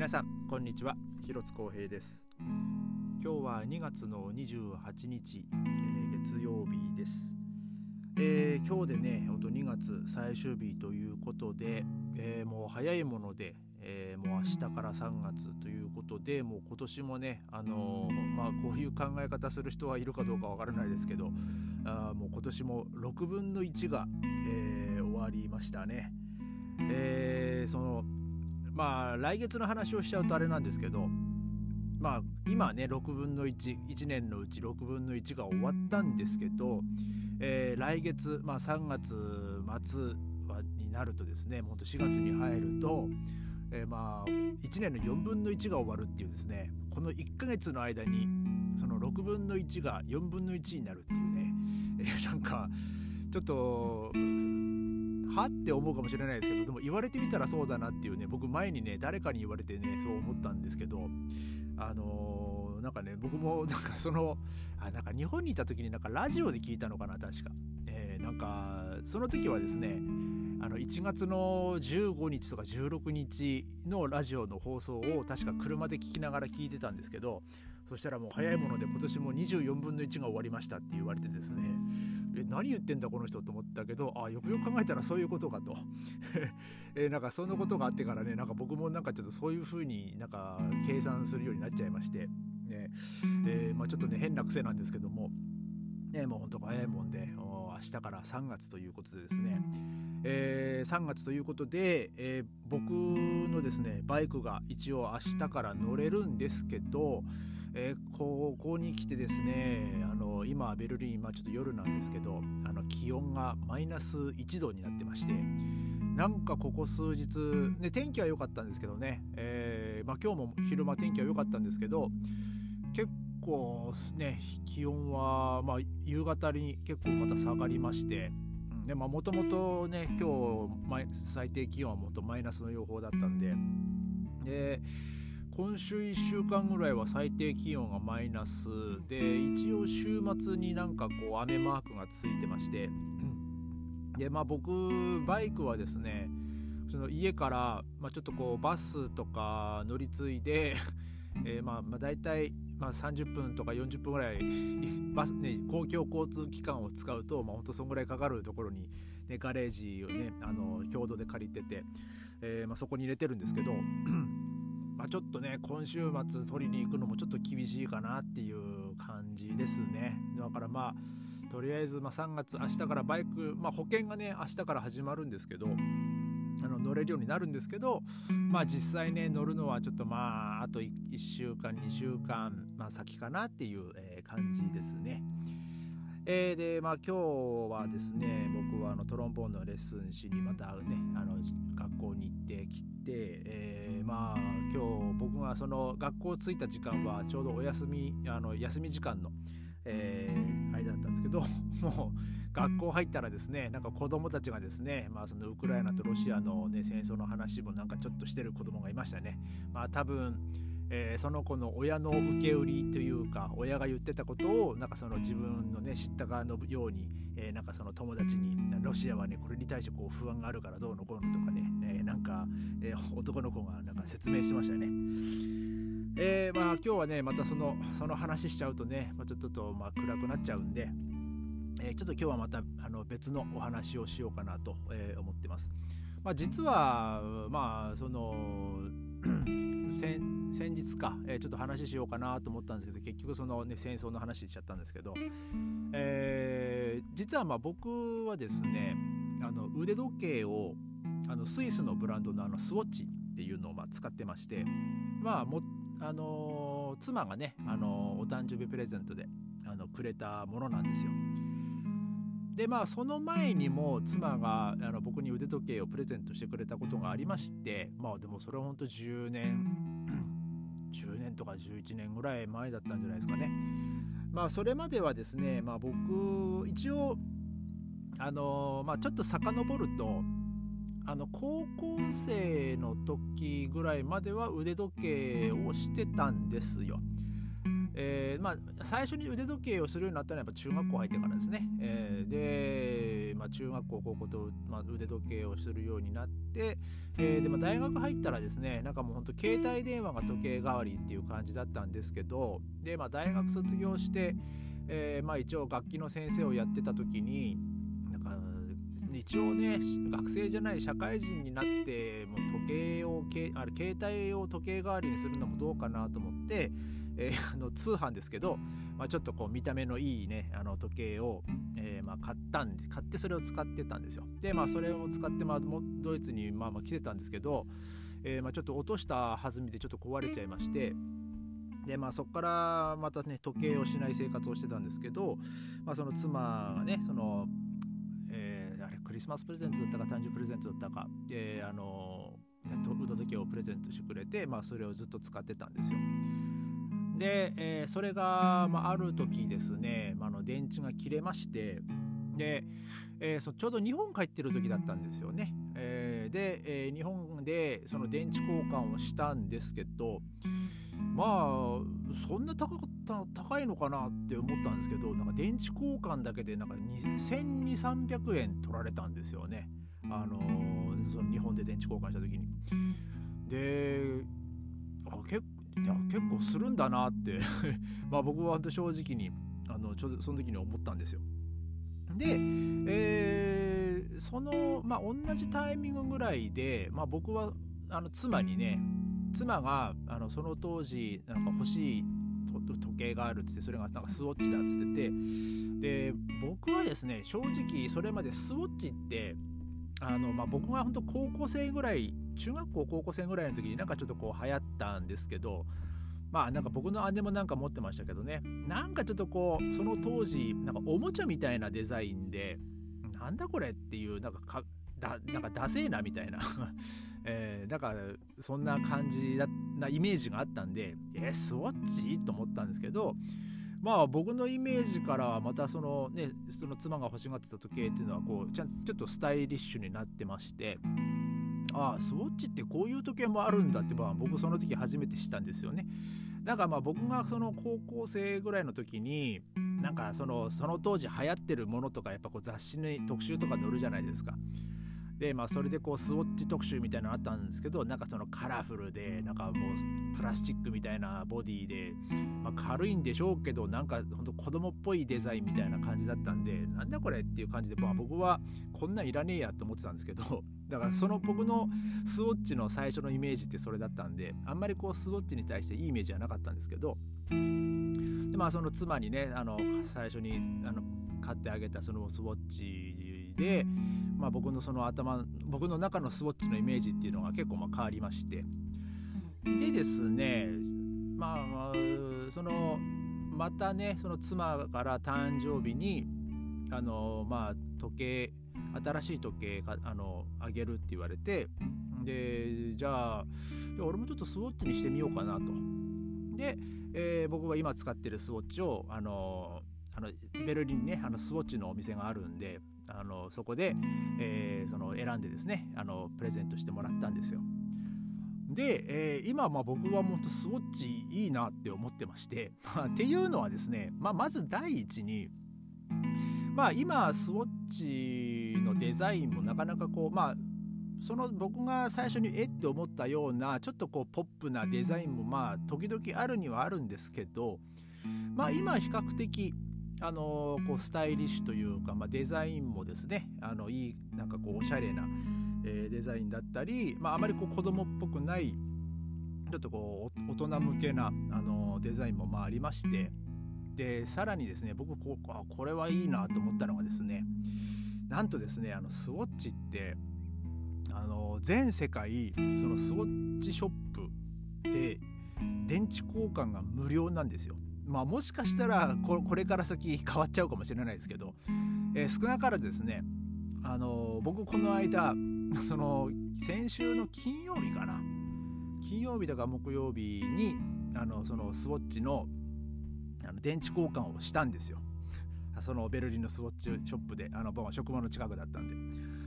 皆さんこんにちは。広津光平です。今日は2月の28日、えー、月曜日です、えー、今日でねほんと2月最終日ということで、えー、もう早いもので、えもう明日から3月ということでもう今年もねあのまあこういう考え方する人はいるかどうかわからないですけどあもう今年も6分の1が、え終わりましたね。えそのまあ来月の話をしちゃうとあれなんですけどまあ今ね6分の11年のうち6分の1が終わったんですけど、えー、来月、まあ、3月末はになるとですねほんと4月に入ると、えー、まあ1年の4分の1が終わるっていうですねこの1ヶ月の間にその6分の1が4分の1になるっていうね、えー、なんかちょっとはって思うかもしれないですけどでも言われてみたらそうだなっていうね僕前にね誰かに言われてねそう思ったんですけどあのー、なんかね僕もなんかそのあなんか日本にいた時になんかラジオで聞いたのかな確か、えー、なんかその時はですねあの1月の15日とか16日のラジオの放送を確か車で聞きながら聞いてたんですけどそしたらもう早いもので今年も24分の1が終わりましたって言われてですねえ何言ってんだこの人と思ったけどあよくよく考えたらそういうことかと。えなんかそのことがあってからねなんか僕もなんかちょっとそういう風になんか計算するようになっちゃいまして、ねえー、まあ、ちょっとね変な癖なんですけども、ね、もうほんと早いもんで明日から3月ということでですね、えー、3月ということで、えー、僕のですねバイクが一応明日から乗れるんですけど、えー、ここに来てですねあの今ベルリン、まあ、ちょっと夜なんですけどあの気温がマイナス1度になってましてなんかここ数日、ね、天気は良かったんですけどね、えーまあ、今日も昼間天気は良かったんですけど結構ね気温は、まあ、夕方に結構また下がりましてもともとね今日最低気温はもっとマイナスの予報だったんでで今週1週間ぐらいは最低気温がマイナス。で一応週末になんかこう雨マークがついてまして。でまあ僕バイクはですねその家から、まあ、ちょっとこうバスとか乗り継いで えー、まあ、まあ大体、まあ、30分とか40分ぐらい バス、ね、公共交通機関を使うと、まあ、ほんとそんぐらいかかるところに、ね、ガレージをねあの共同で借りてて、えー、まあ、そこに入れてるんですけどまあちょっとね今週末取りに行くのもちょっと厳しいかなっていう感じですねだからまあとりあえず、ま、3月明日からバイク、まあ、保険がね明日から始まるんですけどあの乗れるようになるんですけどまあ実際ね乗るのはちょっとまああと1週間2週間、まあ、先かなっていう、え、感じですね。えー、でまあ今日はですね僕はあのトロンボーンのレッスンしにまたねあの学校に行ってきて、えー、まあ今日僕がその学校着いた時間はちょうどお休みあの休み時間の、えー、間だったんですけど もう学校入ったらですねなんか子供たちがですね、まあ、そのウクライナとロシアの、ね、戦争の話もなんかちょっとしてる子供がいましたね。まあ、多分えー、その子の親の受け売りというか親が言ってたことをなんかその自分のね知った側のように、えー、なんかその友達にロシアはねこれに対してこう不安があるからどうのこうのとかね、なんか、え男の子がなんか説明してましたよね。えまあ今日はねまたそのその話しちゃうとね、まあ、ちょっとまあ暗くなっちゃうんで、えちょっと今日はまたあの別のお話をしようかなと、え思ってます。まあ、実はまあその 先日か、えー、ちょっと話しようかなと思ったんですけど結局その、ね、戦争の話しちゃったんですけど、えー、実はまあ僕はですねあの腕時計をあのスイスのブランドのあのスウォッチっていうのをま使ってましてまあもあの、妻がね、あの、お誕生日プレゼントであのくれたものなんですよ。でまあその前にも妻があの僕に腕時計をプレゼントしてくれたことがありましてまあでもそれはほんと10年 10年とか11年ぐらい前だったんじゃないですかね。まあそれまではですね、まあ、僕一応あのまあちょっと遡るとあの高校生の時ぐらいまでは腕時計をしてたんですよ。えーまあ、最初に腕時計をするようになったのはやっぱ中学校入ってからですね。えー、で、まあ、中学校高校と、まあ、腕時計をするようになって、えー、でも大学入ったらですねなんかもうほんと携帯電話が時計代わりっていう感じだったんですけどで、まあ、大学卒業して、え、まあ、一応楽器の先生をやってた時に一応ね学生じゃない社会人になっても時計をあれ携帯を時計代わりにするのもどうかなと思って、えー、あの通販ですけど、まあ、ちょっとこう見た目のいいねあの時計を、えー、まあ、買ったんで買ってそれを使ってたんですよ。でまあそれを使って、まあ、ドイツにまあまあ来てたんですけど、えー、まあ、ちょっと落とした弾みでちょっと壊れちゃいましてでまあそこからまたね時計をしない生活をしてたんですけど、まあ、その妻がねその、リスマスプレゼントだったか誕生日プレゼントだったか、えー、あの、腕時計をプレゼントしてくれて、まあ、それをずっと使ってたんですよ。で、えー、それが、まあ、ある時ですね、まあ、の電池が切れましてで、えー、そちょうど日本帰ってる時だったんですよね。えー、で、え、日本でその電池交換をしたんですけどまあそんな高かった高いのかなって思ったんですけどなんか電池交換だけでなんか1200300円取られたんですよね。あのー、その日本で電池交換した時に。であ結いや結構するんだなって まあ僕は正直にあのちょその時に思ったんですよ。で、えー、その、まあ、同じタイミングぐらいで、まあ、僕はあの妻にね妻があのその当時なんか欲しい時計があるっつってそれがなんかスウォッチだっつってて。で僕はですね正直それまでスウォッチってあの、まあ、僕が本当高校生ぐらい中学校高校生ぐらいの時になんかちょっとこう流行ったんですけどまあなんか僕の姉もなんか持ってましたけどね。なんかちょっとこうその当時なんかおもちゃみたいなデザインでなんだこれっていうなんかかだなんかダセーなみたいな。えー、だからそんな感じなイメージがあったんでえー、スウォッチ？と思ったんですけどまあ僕のイメージからはまたそのねその妻が欲しがってた時計っていうのはこうちゃちょっとスタイリッシュになってましてああスウォッチってこういう時計もあるんだってまあ僕その時初めて知ったんですよね。だからまあ僕がその高校生ぐらいの時になんかそのその当時流行ってるものとかやっぱこう雑誌に特集とか載るじゃないですか。でまあそれでこうスウォッチ特集みたいなのあったんですけどなんかそのカラフルでなんかもうプラスチックみたいなボディで、まあ、軽いんでしょうけどなんかほんと子供っぽいデザインみたいな感じだったんでなんだこれっていう感じで、まあ、僕はこんなんいらねえやと思ってたんですけど だからその僕のスウォッチの最初のイメージってそれだったんであんまりこうスウォッチに対していいイメージはなかったんですけどでまあその妻にねあの最初にあの買ってあげたそのスウォッチで、まあ、僕のその頭僕の中のスウォッチのイメージっていうのが結構まあ変わりまして。でですねまあそのまたねその妻から誕生日にあのまあ時計新しい時計かあのあげるって言われてでじゃあ俺もちょっとスウォッチにしてみようかなと。で、えー、僕が今使ってるスウォッチをあのあのベルリンにねあのスウォッチのお店があるんであのそこで、えー、その選んでですねあのプレゼントしてもらったんですよ。で、えー、今まあ僕はもっとスウォッチいいなって思ってまして、ま、っていうのはですね、まあ、まず第一にまあ今スウォッチのデザインもなかなかこうまあその僕が最初にえって思ったようなちょっとこうポップなデザインもまあ時々あるにはあるんですけどまあ今比較的あのこうスタイリッシュというか、まあ、デザインもですねあのいいなんかこうおしゃれな、えー、デザインだったり、まあ、あまりこう子供っぽくないちょっとこう大人向けなあのデザインもまあありましてでさらにですね僕こあこれはいいなと思ったのがですねなんとですねあのスウォッチってあの全世界そのスウォッチショップで電池交換が無料なんですよ。まあ、もしかしたらここれから先変わっちゃうかもしれないですけど、えー、少なからずですねあの僕この間その先週の金曜日かな金曜日だか木曜日にあのそのスウォッチのあの電池交換をしたんですよ そのベルリンのスウォッチショップであの職場の近くだったんで。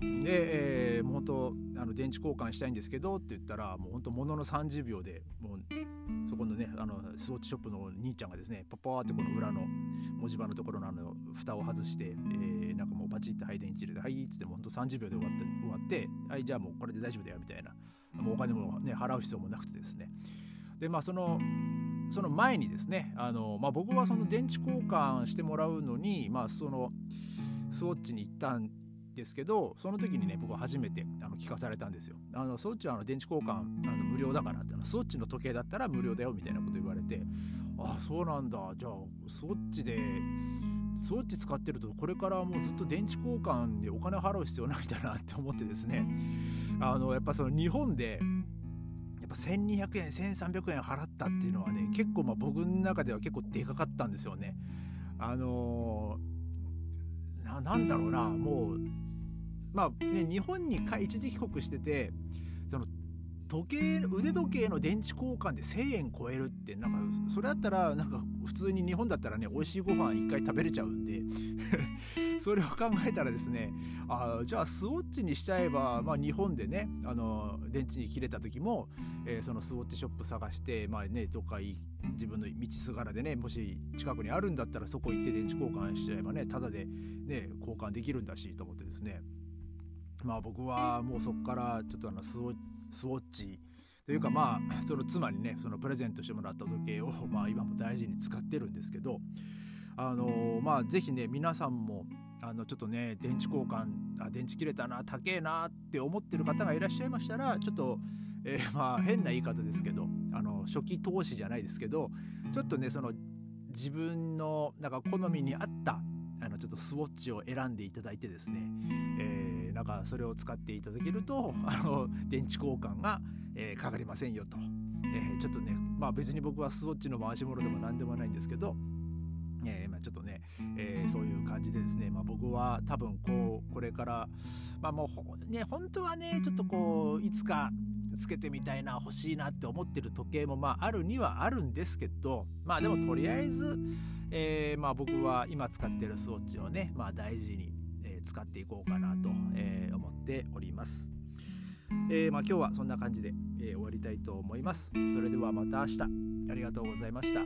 で、えー、もう本当あの電池交換したいんですけどって言ったらもう本当ものの30秒でもうそこのねあのスウォッチショップの兄ちゃんがですねパパーってこの裏の文字盤のところのあの蓋を外して、えー、なんかもうパチッて配電池入れて「はい」っつってもうほんと30秒で終わって終わって「はいじゃあもうこれで大丈夫だよ」みたいな。もうお金もね払う必要もなくてですね。でまあそのその前にですねあの、まあ、僕はその電池交換してもらうのに、まあ、そのスウォッチに行ったんですけどその時にね僕は初めてあの聞かされたんですよ。あのスウォッチはあの電池交換あの無料だからってスウォッチの時計だったら無料だよみたいなこと言われてああそうなんだじゃあスウォッチでスウォッチ使ってるとこれからもうずっと電池交換でお金払う必要ないんだなって思ってですねあのやっぱその日本でやっぱ1200円1300円払ったっていうのはね結構まあ僕の中では結構でかかったんですよね。あのー、なんだろうなもうまあね日本に一時帰国しててその時計腕時計の電池交換で1000円超えるってなんかそれだったらなんか普通に日本だったらね美味しいご飯1回食べれちゃうんで それを考えたらですねあじゃあスウォッチにしちゃえば、まあ、日本でねあの電池に切れた時も、えー、そのスウォッチショップ探してまあねどっか自分の道すがらでねもし近くにあるんだったらそこ行って電池交換しちゃえばねただでね交換できるんだしと思ってですね。まあ僕はもうそこからちょっとあのスウォッチというかまあその妻にねそのプレゼントしてもらった時計をまあ今も大事に使ってるんですけどあのまあ是非ね皆さんもあのちょっとね電池交換あ電池切れたな高えなって思ってる方がいらっしゃいましたらちょっと、えー、まあ変な言い方ですけどあの初期投資じゃないですけどちょっとねその自分のなんか好みに合ったあのちょっとスウォッチを選んでいただいてですね、えー、なんかそれを使っていただけるとあの電池交換が、えー、かかりませんよと、えー、ちょっとねまあ別に僕はスウォッチの回し物でも何でもないんですけどえーまあ、ちょっとね、えー、そういう感じでですね、まあ、僕は多分こうこれから、まあ、もうね本当はねちょっとこういつかつけてみたいな欲しいなって思ってる時計もまああるにはあるんですけどまあでもとりあえずえー、まあ、僕は今使ってるスウォッチをね、まあ、大事に、えー、使っていこうかなと、えー、思っております。えまあ、今日はそんな感じで、え終わりたいと思います。それではまた明日ありがとうございました。